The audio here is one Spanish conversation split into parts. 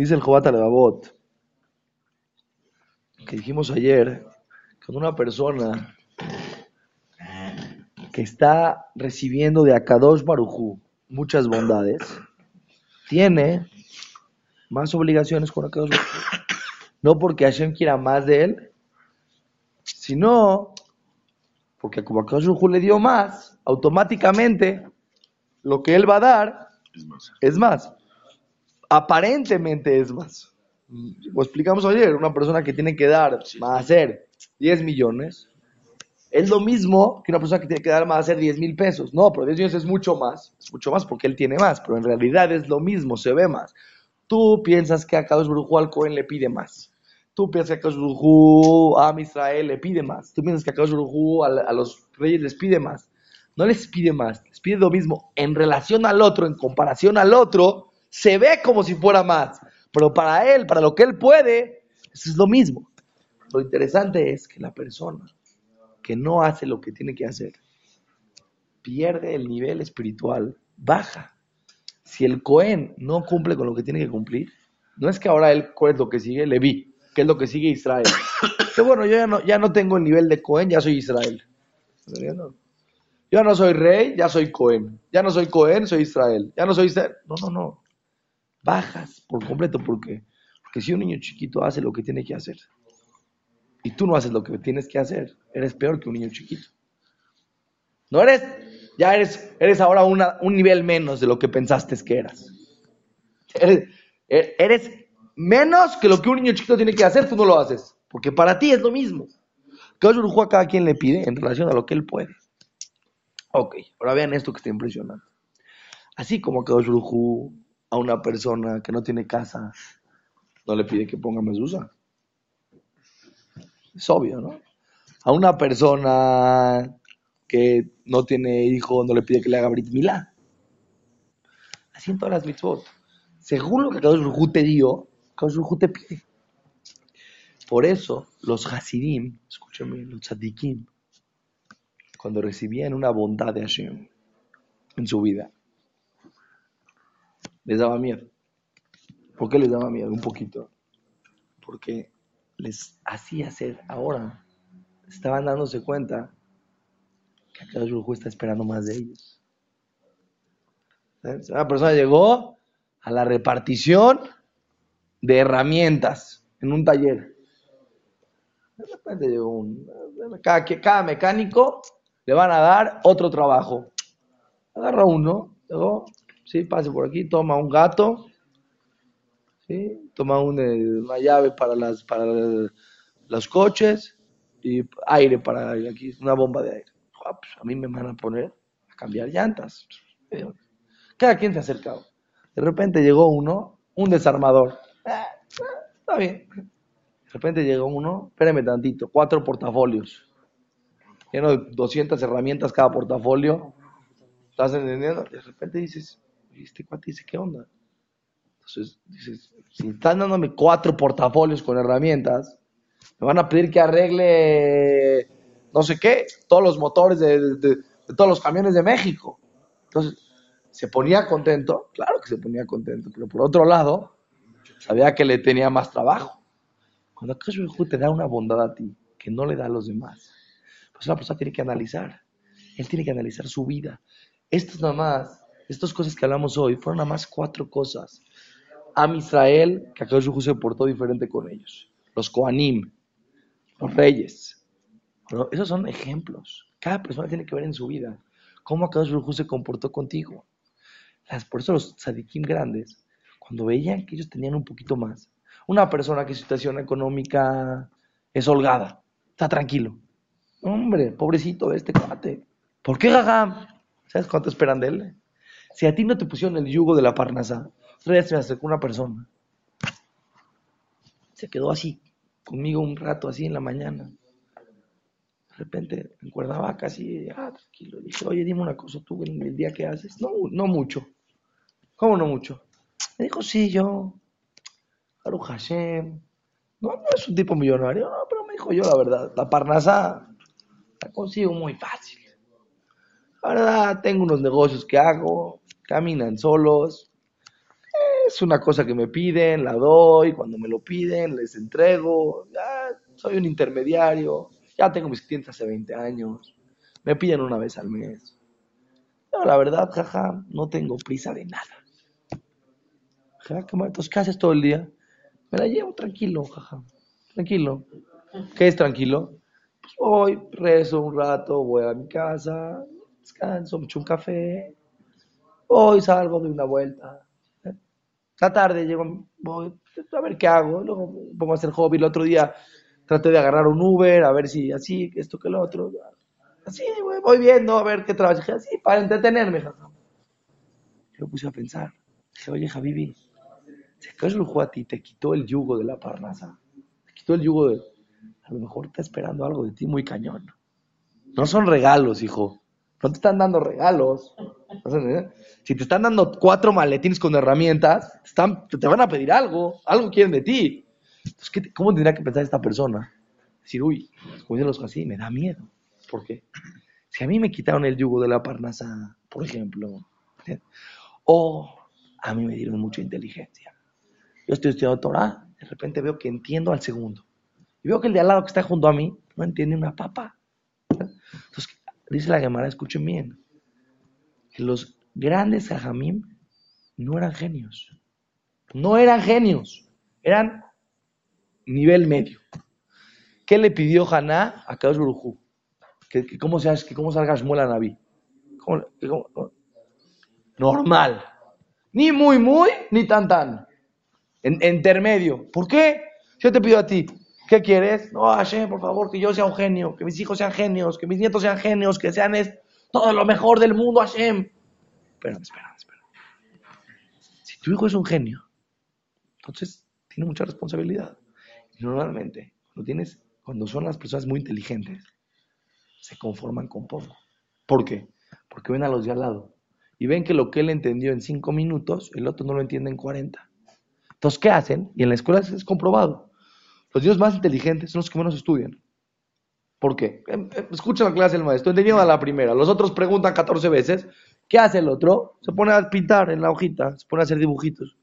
Dice el Jobat Alebabot, que dijimos ayer, cuando una persona que está recibiendo de Akadosh Barujú muchas bondades, tiene más obligaciones con Akadosh Barujú. No porque Hashem quiera más de él, sino porque como Akadosh Barujú le dio más, automáticamente lo que él va a dar Es más. es más. Aparentemente es más. Lo explicamos ayer, una persona que tiene que dar más hacer 10 millones, es lo mismo que una persona que tiene que dar más hacer 10 mil pesos. No, pero 10 millones es mucho más, es mucho más porque él tiene más, pero en realidad es lo mismo, se ve más. Tú piensas que a Kadosh Baruj Hu al Cohen le pide más. Tú piensas que a Kadosh Baruj Hu a Israel le pide más. Tú piensas que a Kadosh Baruj Hu a, a los reyes les pide más. No les pide más, les pide lo mismo. En relación al otro, en comparación al otro, se ve como si fuera más. Pero para él, para lo que él puede, eso es lo mismo. Lo interesante es que la persona que no hace lo que tiene que hacer, pierde el nivel espiritual, baja. Si el Cohen no cumple con lo que tiene que cumplir, no es que ahora él, ¿cuál es lo que sigue? Leví, que es lo que sigue Israel. Que bueno, yo ya no, ya no tengo el nivel de Cohen, ya soy Israel. Yo no soy rey, ya soy Cohen. Ya no soy Cohen, soy Israel. Ya no soy Israel. No, no, no. Bajas por completo. ¿Por qué? Porque si un niño chiquito hace lo que tiene que hacer y tú no haces lo que tienes que hacer, eres peor que un niño chiquito. No eres, ya eres, eres ahora una- un nivel menos de lo que pensaste que eras. Eres, e- eres menos que lo que un niño chiquito tiene que hacer, tú no lo haces. Porque para ti es lo mismo. Hu a cada quien le pide en relación a lo que él puede. Ok, ahora vean esto que está impresionante. Así como Kadosh a una persona que no tiene casa, no le pide que ponga mezuzá. Es obvio, ¿no? A una persona que no tiene hijo, no le pide que le haga Brit Milá. Así en todas las mitzvot. Según lo que Kadosh Hu te dio, Kadosh Hu te pide. Por eso, los Hasidim, escúchame, los Tzadikim, cuando recibían una bondad de Hashem en su vida, les daba miedo. ¿Por qué les daba miedo? Un poquito. Porque les hacía ser ahora, estaban dándose cuenta que Akadosh Baruj está esperando más de ellos. Una persona llegó a la repartición de herramientas en un taller. De repente llegó un... Cada mecánico le van a dar otro trabajo. Agarra uno, llegó, sí, pase por aquí, toma un gato, ¿sí? toma eh, una llave para, las, para los coches y aire para aquí, una bomba de aire. Ah, pues, a mí me van a poner a cambiar llantas. Cada quien se ha acercado. De repente llegó uno, un desarmador. Ah, Está bien. De repente llegó uno, espérame tantito, cuatro portafolios. Lleno de 200 herramientas cada portafolio. ¿Estás entendiendo? De repente dices, "Oye, este cuate dice, ¿qué onda? Entonces dices, si están dándome cuatro portafolios con herramientas, me van a pedir que arregle no sé qué, todos los motores de, de- de todos los camiones de México. Entonces, ¿se ponía contento? Claro que se ponía contento, pero por otro lado, sabía que le tenía más trabajo. Cuando Akash te da una bondad a ti que no le da a los demás, pues una persona tiene que analizar. Él tiene que analizar su vida. Estos nada más, estas cosas que hablamos hoy, fueron nada más cuatro cosas. Am Israel, que Hu se portó diferente con ellos. Los Koanim, los reyes. ¿no? Esos son ejemplos. Cada persona tiene que ver en su vida cómo Akash Baruj se comportó contigo. Las, por eso los tzadikim grandes, cuando veían que ellos tenían un poquito más, una persona que su situación económica es holgada, está tranquilo. Hombre, pobrecito de este cuate. ¿Por qué Gagam? ¿Sabes cuánto esperan de él? Si a ti no te pusieron el yugo de la vez se me acercó una persona. Se quedó así, conmigo un rato, así en la mañana. De repente, en Cuernavaca, así, ah, tranquilo. Dije, oye, dime una cosa, tú en el día que haces. No, no mucho. ¿Cómo no mucho? Me dijo, sí, yo, Baruch Hashem. No, no es un tipo millonario, no, pero me dijo yo la verdad. La parnasa la consigo muy fácil. La verdad, tengo unos negocios que hago, caminan solos. es una cosa que me piden, la doy, cuando me lo piden, les entrego, soy un intermediario, ya tengo mis clientes hace 20 años, me piden una vez al mes. No, la verdad, jaja, no tengo prisa de nada. Jaja, entonces, ¿qué haces todo el día? Me la llevo tranquilo, jaja, tranquilo. ¿Qué es tranquilo? Pues voy, rezo un rato, voy a mi casa, descanso, me echo un café, voy, salgo, doy una vuelta. La tarde llego, voy a ver qué hago, luego pongo a hacer hobby. El otro día traté de agarrar un Uber, a ver si así, esto que lo otro. Así, voy viendo a ver qué trabajo. Así, para entretenerme. Yo puse a pensar. Dije, oye, Javibi, se cayó a ti, te quitó el yugo de la parnasa. Te quitó el yugo de... A lo mejor está esperando algo de ti muy cañón. No son regalos, hijo. No te están dando regalos. Si te están dando cuatro maletines con herramientas, están, te van a pedir algo. Algo quieren de ti. Entonces, ¿cómo tendría que pensar esta persona? Decir, uy, como los así, me da miedo. ¿Por qué? Si a mí me quitaron el yugo de la parnasa, por ejemplo, o a mí me dieron mucha inteligencia. Yo estoy estudiando Torah, de repente veo que entiendo al segundo. Y veo que el de al lado que está junto a mí no entiende una papa. Entonces, dice la Gemara, escuchen bien, que los grandes jajamim no eran genios. No eran genios, eran nivel medio. ¿Qué le pidió Haná a Kadosh Baruj que, cómo, se, que cómo salga Shmuel a Naví. Normal. Ni muy, muy, ni tan, tan. En, intermedio. ¿Por qué? Yo te pido a ti. ¿Qué quieres? No, Hashem, por favor, que yo sea un genio, que mis hijos sean genios, que mis nietos sean genios, que sean todo lo mejor del mundo, Hashem. Espera, espera, espera. Si tu hijo es un genio, entonces tiene mucha responsabilidad. normalmente, cuando, tienes, cuando son las personas muy inteligentes, se conforman con poco. ¿Por qué? Porque ven a los de al lado y ven que lo que él entendió en cinco minutos, el otro no lo entiende en 40. Entonces, ¿qué hacen? Y en la escuela es comprobado. Los niños más inteligentes son los que menos estudian. ¿Por qué? Em, em, escucha la clase del maestro, entendieron a la primera. Los otros preguntan 14 veces. ¿Qué hace el otro? Se pone a pintar en la hojita, se pone a hacer dibujitos.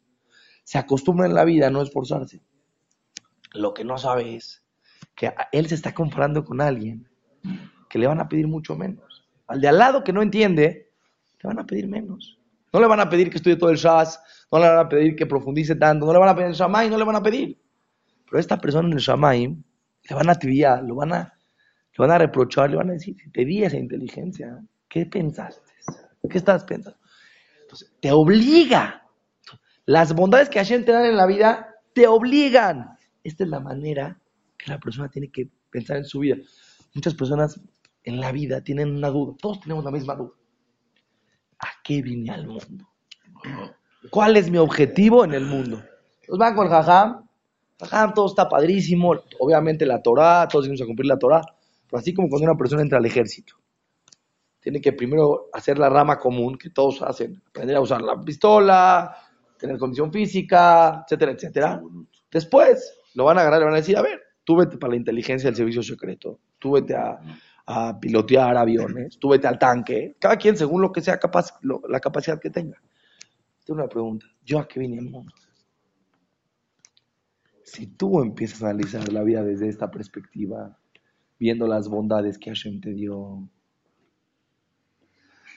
Se acostumbra en la vida a no esforzarse. Lo que no sabe es que él se está comparando con alguien que le van a pedir mucho menos. Al de al lado que no entiende, le van a pedir menos. No le van a pedir que estudie todo el Shas, no le van a pedir que profundice tanto, no le van a pedir el Shamay, no le van a pedir. Pero esta persona en el Shamay le van a tibiar, lo van a, le van a reprochar, le van a decir, te di esa inteligencia, ¿qué pensaste? ¿Qué estás pensando? Entonces, te obliga. Las bondades que Hashem te dan en la vida te obligan. Esta es la manera que la persona tiene que pensar en su vida. Muchas personas en la vida tienen una duda. Todos tenemos la misma duda. ¿A qué vine al mundo? ¿Cuál es mi objetivo en el mundo? Los van con el jajam. Jajam, todo está padrísimo. Obviamente la Torah, todos tenemos a cumplir la Torah. Pero así como cuando una persona entra al ejército, tiene que primero hacer la rama común que todos hacen. Aprender a usar la pistola, tener condición física, etcétera, etcétera. Después lo van a agarrar y van a decir, a ver, tú vete para la inteligencia del servicio secreto, tú vete a a pilotear aviones, tú vete al tanque, cada quien según lo que sea capaz, la capacidad que tenga. Tengo una pregunta, ¿yo a qué vine al mundo? Si tú empiezas a analizar la vida desde esta perspectiva, viendo las bondades que Hashem te dio,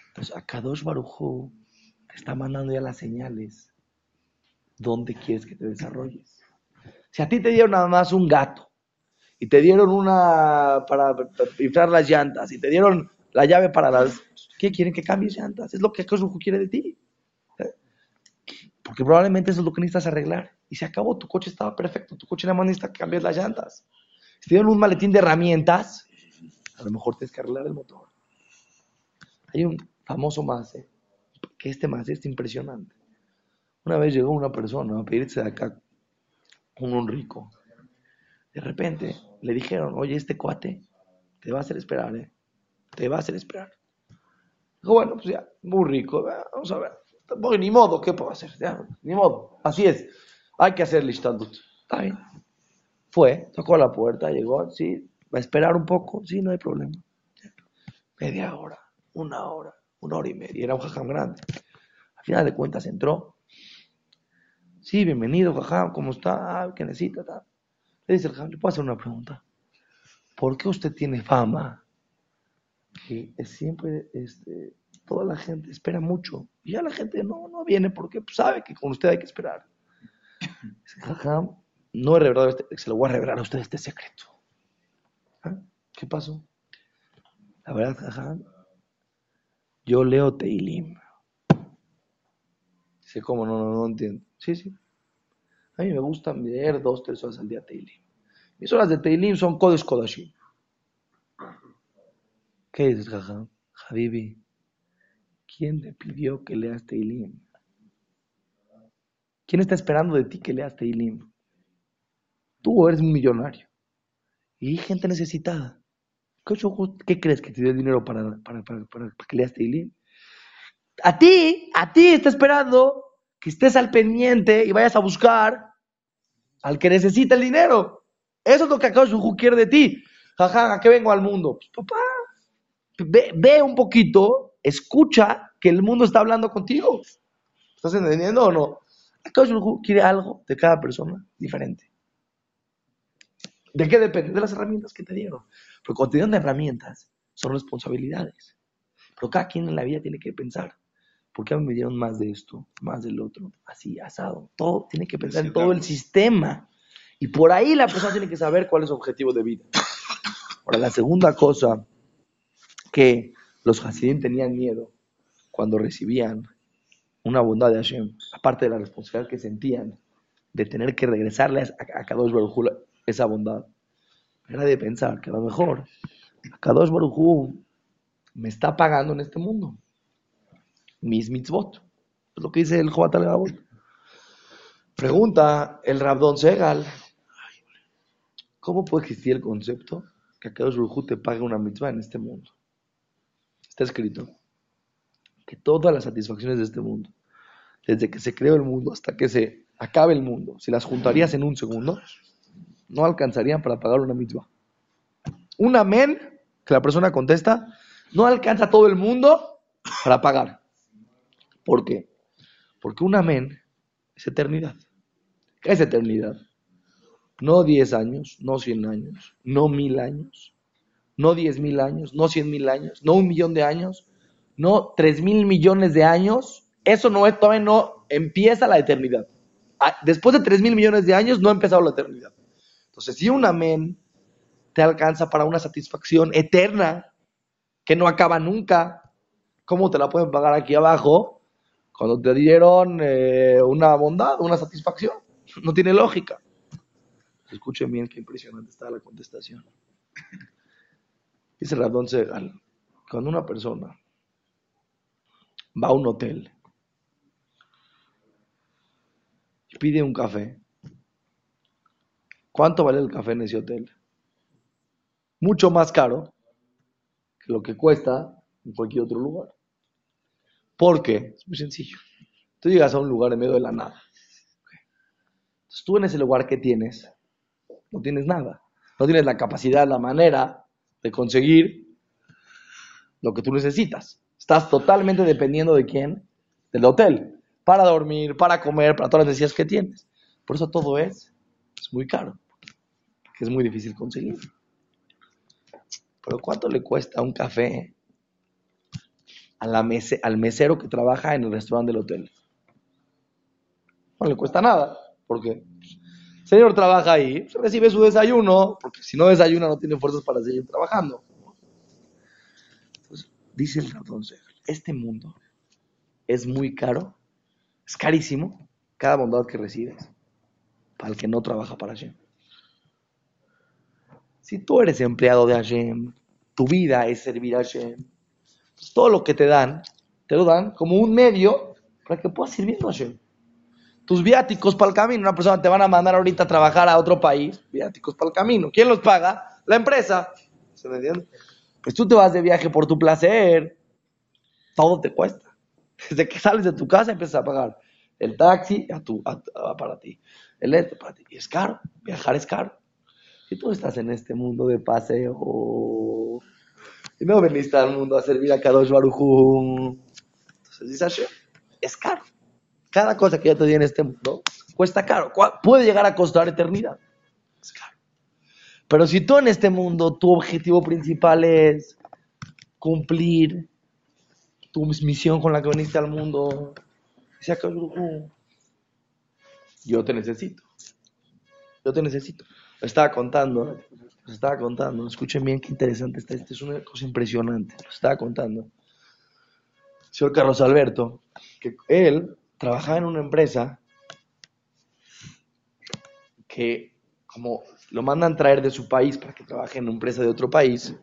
entonces a Kadosh Barujú te está mandando ya las señales. ¿Dónde quieres que te desarrolles? Si a ti te dieron nada más un gato, y te dieron una para inflar las llantas y te dieron la llave para las... ¿Qué quieren que cambies llantas? Es lo que Kosovo quiere de ti. Porque probablemente eso es lo que necesitas arreglar. Y se acabó, tu coche estaba perfecto, tu coche nada más necesita que cambies las llantas. Si te dieron un maletín de herramientas, a lo mejor tienes que arreglar el motor. Hay un famoso más, que este más es impresionante. Una vez llegó una persona a pedirse de acá un rico. De repente le dijeron, oye, este cuate te va a hacer esperar, ¿eh? Te va a hacer esperar. Dijo, bueno, pues ya, muy rico, vamos a ver. Voy, ni modo, ¿qué puedo hacer? Ya, ni modo, así es. Hay que hacer listandut. Está bien. Fue, tocó la puerta, llegó, sí, va a esperar un poco, sí, no hay problema. Media hora, una hora, una hora y media, era un jajam grande. Al final de cuentas entró, Sí, bienvenido, jajam, ¿cómo está? Ah, ¿Qué necesita? Le dice el jajam, ¿le puedo hacer una pregunta? ¿Por qué usted tiene fama? Que siempre, este, toda la gente espera mucho. Ya la gente no, no viene porque sabe que con usted hay que esperar. Jajam, no he revelado este, se lo voy a revelar a usted este secreto. ¿Ah? ¿Qué pasó? La verdad, jajam, yo leo Teilim. Dice, ¿cómo? No, no, no entiendo. Sí, sí. A mí me gusta leer dos, tres horas al día Teilim. Mis horas de Teilim son Kodesh Kodashim. ¿Qué dices, jaja? Habibi, ¿quién te pidió que leas Teilim? ¿Quién está esperando de ti que leas Teilim? Tú eres un millonario. Y gente necesitada. ¿Qué, crees que te dio dinero para, para, para, para que leas Teilim? A ti, a ti está esperando que estés al pendiente y vayas a buscar al que necesita el dinero. Eso es lo que Akadosh quiere de ti. Jaja, ¿a qué vengo al mundo? Pues, papá, ve, un poquito, escucha que el mundo está hablando contigo. ¿Estás entendiendo o no? Akadosh quiere algo de cada persona diferente. ¿De qué depende? De las herramientas que te dieron. Porque cuando te dieron herramientas, son responsabilidades. Pero cada quien en la vida tiene que pensar. ¿Por qué me dieron más de esto, más del otro? Así, asado. Todo tiene que pensar en todo el sistema. Y por ahí la persona tiene que saber cuál es su objetivo de vida. Ahora, la segunda cosa que los Hasidim tenían miedo cuando recibían una bondad de Hashem, aparte de la responsabilidad que sentían de tener que regresarle a, Kadosh Baruj esa bondad, era de pensar que a lo mejor Kadosh Baruj me está pagando en este mundo mis mitzvot. Es lo que dice el Jobat al Pregunta el Rabdon Segal, ¿Cómo puede existir el concepto que Akadosh Baruj te pague una mitzvah en este mundo? Escrito que todas las satisfacciones de este mundo, desde que se creó el mundo hasta que se acabe el mundo, si las juntarías en un segundo, no alcanzarían para pagar una mitzvah. Un amén que la persona contesta no alcanza todo el mundo para pagar. ¿Por qué? Porque un amén es eternidad. ¿Qué es eternidad? No 10 años, no 100 años, no mil años, no 10 mil años, no 100 mil años, no un millón de años, no 3 mil millones de años. Eso no es, todavía no empieza la eternidad. Ah, después de 3 mil millones de años no ha empezado la eternidad. Entonces, si un amén te alcanza para una satisfacción eterna que no acaba nunca, ¿cómo te la pueden pagar aquí abajo cuando te dieron eh, una bondad, una satisfacción? No tiene lógica. Escuchen bien qué impresionante está la contestación. Dice Radón Segal, cuando una persona va a un hotel y pide un café, ¿cuánto vale el café en ese hotel? Mucho más caro que lo que cuesta en cualquier otro lugar. ¿Por qué? Es muy sencillo. Tú llegas a un lugar en medio de la nada. Entonces tú en ese lugar que tienes, no tienes nada. No tienes la capacidad, la manera de conseguir lo que tú necesitas. Estás totalmente dependiendo de quién? Del hotel. Para dormir, para comer, para todas las necesidades que tienes. Por eso todo es, es muy caro. Porque es muy difícil conseguir. Pero ¿cuánto le cuesta un café a al mesero que trabaja en el restaurante del hotel? No le cuesta nada. Porque señor trabaja ahí, recibe su desayuno, porque si no desayuna no tiene fuerzas para seguir trabajando. dice el Rabdón este mundo es muy caro, es carísimo, cada bondad que recibes, para el que no trabaja para Hashem. Si tú eres empleado de Hashem, tu vida es servir a Hashem, pues todo lo que te dan, te lo dan como un medio para que puedas servir a Hashem tus viáticos para el camino. Una persona te van a mandar ahorita a trabajar a otro país, viáticos para el camino. ¿Quién los paga? La empresa. ¿Se me entiende? Pues tú te vas de viaje por tu placer, todo te cuesta. Desde que sales de tu casa empiezas a pagar el taxi a tu, para ti, el este para ti. Y es caro, viajar es caro. Si tú estás en este mundo de paseo y no veniste al mundo a servir a Kadosh Baruj entonces dice es caro. Cada cosa que yo te di en este mundo cuesta caro. Puede llegar a costar eternidad. Pero si tú en este mundo, tu objetivo principal es cumplir tu misión con la que viniste al mundo, yo te necesito. Yo te necesito. Lo estaba contando, lo estaba contando. Escuchen bien qué interesante está. Esto es una cosa impresionante. Lo estaba contando. señor Carlos Alberto, que él trabajaba en una empresa que como lo mandan traer de su país para que trabaje en una empresa de otro país,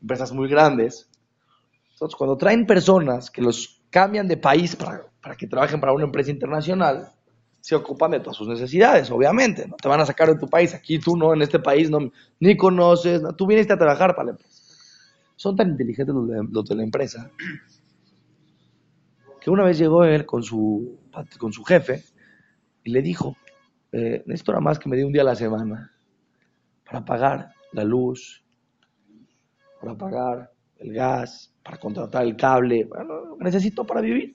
empresas muy grandes. Entonces, cuando traen personas que los cambian de país para, para que trabajen para una empresa internacional, se ocupan de todas sus necesidades, obviamente. No te van a sacar de tu país. Aquí tú no, en este país no, ni conoces. tú viniste a trabajar para la empresa. Son tan inteligentes los de, la empresa que una vez llegó él con su, con su jefe y le dijo, eh, necesito nada más que me dé un día a la semana para pagar la luz, para pagar el gas, para contratar el cable, bueno, necesito para vivir.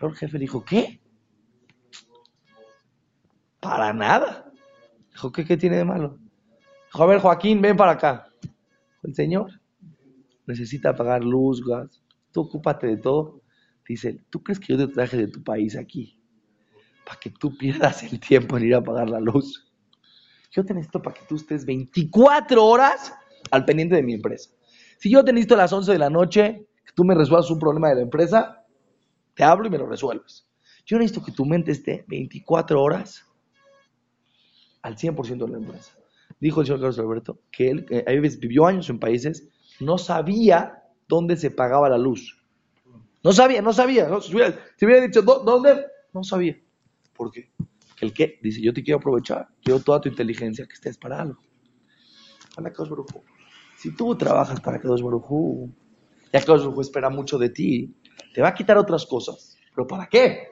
el jefe dijo, ¿qué? Para nada. Dijo, ¿qué, ¿qué tiene de malo? Dijo, a ver, Joaquín, ven para acá. El señor necesita pagar luz, gas. Tú ocúpate de todo. Dice, ¿tú crees que yo te traje de tu país aquí? Para que tú pierdas el tiempo en ir a pagar la luz. Yo te necesito para que tú estés 24 horas al pendiente de mi empresa. Si yo te necesito a las 11 de la noche, que tú me resuelvas un problema de la empresa, te hablo y me lo resuelves. Yo necesito que tu mente esté 24 horas al 100% de la empresa. Dijo el señor Carlos Alberto que él eh, vivió años en países, no sabía dónde se pagaba la luz. No sabía, no sabía. Si, hubiera, dicho, ¿dónde? No sabía. ¿Por qué? ¿El qué? Dice, yo te quiero aprovechar. Quiero toda tu inteligencia que estés para algo. Si tú trabajas para que Baruj ya que Baruj espera mucho de ti, te va a quitar otras cosas. ¿Pero para qué?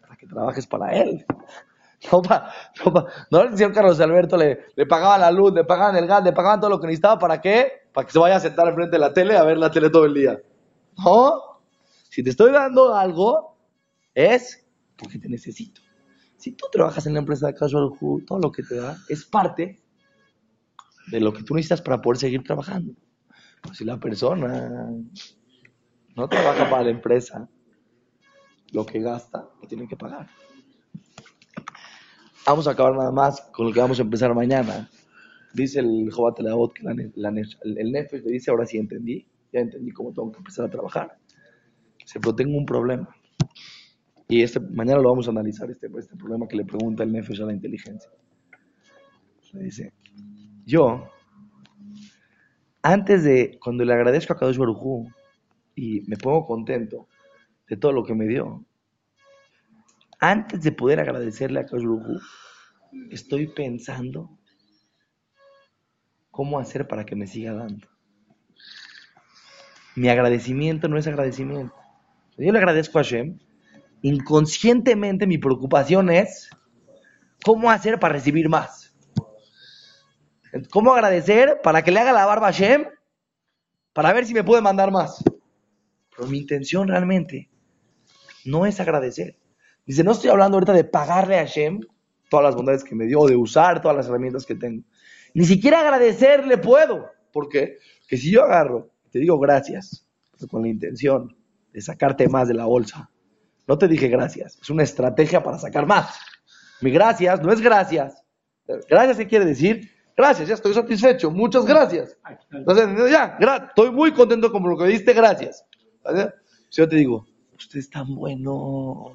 Para que trabajes para Él. No, no, el señor Carlos Alberto le, le pagaban la luz, le pagaban el gas, le pagaban todo lo que necesitaba. ¿Para qué? Para que se vaya a sentar enfrente de la tele a ver la tele todo el día. No. Si te estoy dando algo, es porque te necesito. Si tú trabajas en la empresa de Casual todo lo que te da es parte de lo que tú necesitas para poder seguir trabajando. si la persona no trabaja para la empresa, lo que gasta lo tiene que pagar. Vamos a acabar nada más con lo que vamos a empezar mañana. Dice el Jobat que el, Nefesh le dice, ahora sí entendí, ya entendí cómo tengo que empezar a trabajar. Se pero tengo un problema. Y este, mañana lo vamos a analizar, este, este problema que le pregunta el Nefesh a la inteligencia. Le dice, yo, antes de, cuando le agradezco a Kadosh Baruj y me pongo contento de todo lo que me dio, antes de poder agradecerle a Kadosh estoy pensando cómo hacer para que me siga dando. Mi agradecimiento no es agradecimiento. Yo le agradezco a Hashem. Inconscientemente mi preocupación es cómo hacer para recibir más. ¿Cómo agradecer para que le haga la barba a Hashem? Para ver si me puede mandar más. Pero mi intención realmente no es agradecer. Dice, no estoy hablando ahorita de pagarle a Hashem todas las bondades que me dio, de usar todas las herramientas que tengo. Ni siquiera agradecerle puedo. ¿Por qué? Que si yo agarro, te digo gracias, con la intención de sacarte más de la bolsa. No te dije gracias, es una estrategia para sacar más. Mi gracias no es gracias. Gracias, ¿qué quiere decir? Gracias, ya estoy satisfecho, muchas gracias. Entonces, ya, estoy muy contento con lo que diste, gracias. Si yo te digo, usted es tan bueno,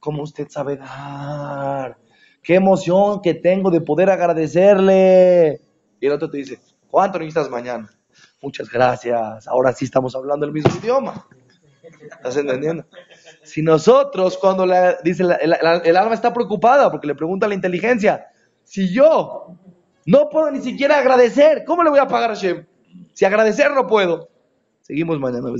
cómo usted sabe dar. Qué emoción que tengo de poder agradecerle. Y el otro te dice, ¿cuánto necesitas mañana? Muchas gracias. Ahora sí estamos hablando el mismo idioma. ¿Estás entendiendo? Si nosotros, cuando le dice el, alma está preocupada porque le pregunta a la inteligencia, si yo no puedo ni siquiera agradecer, ¿cómo le voy a pagar a Shem? Si agradecer no puedo. Seguimos mañana,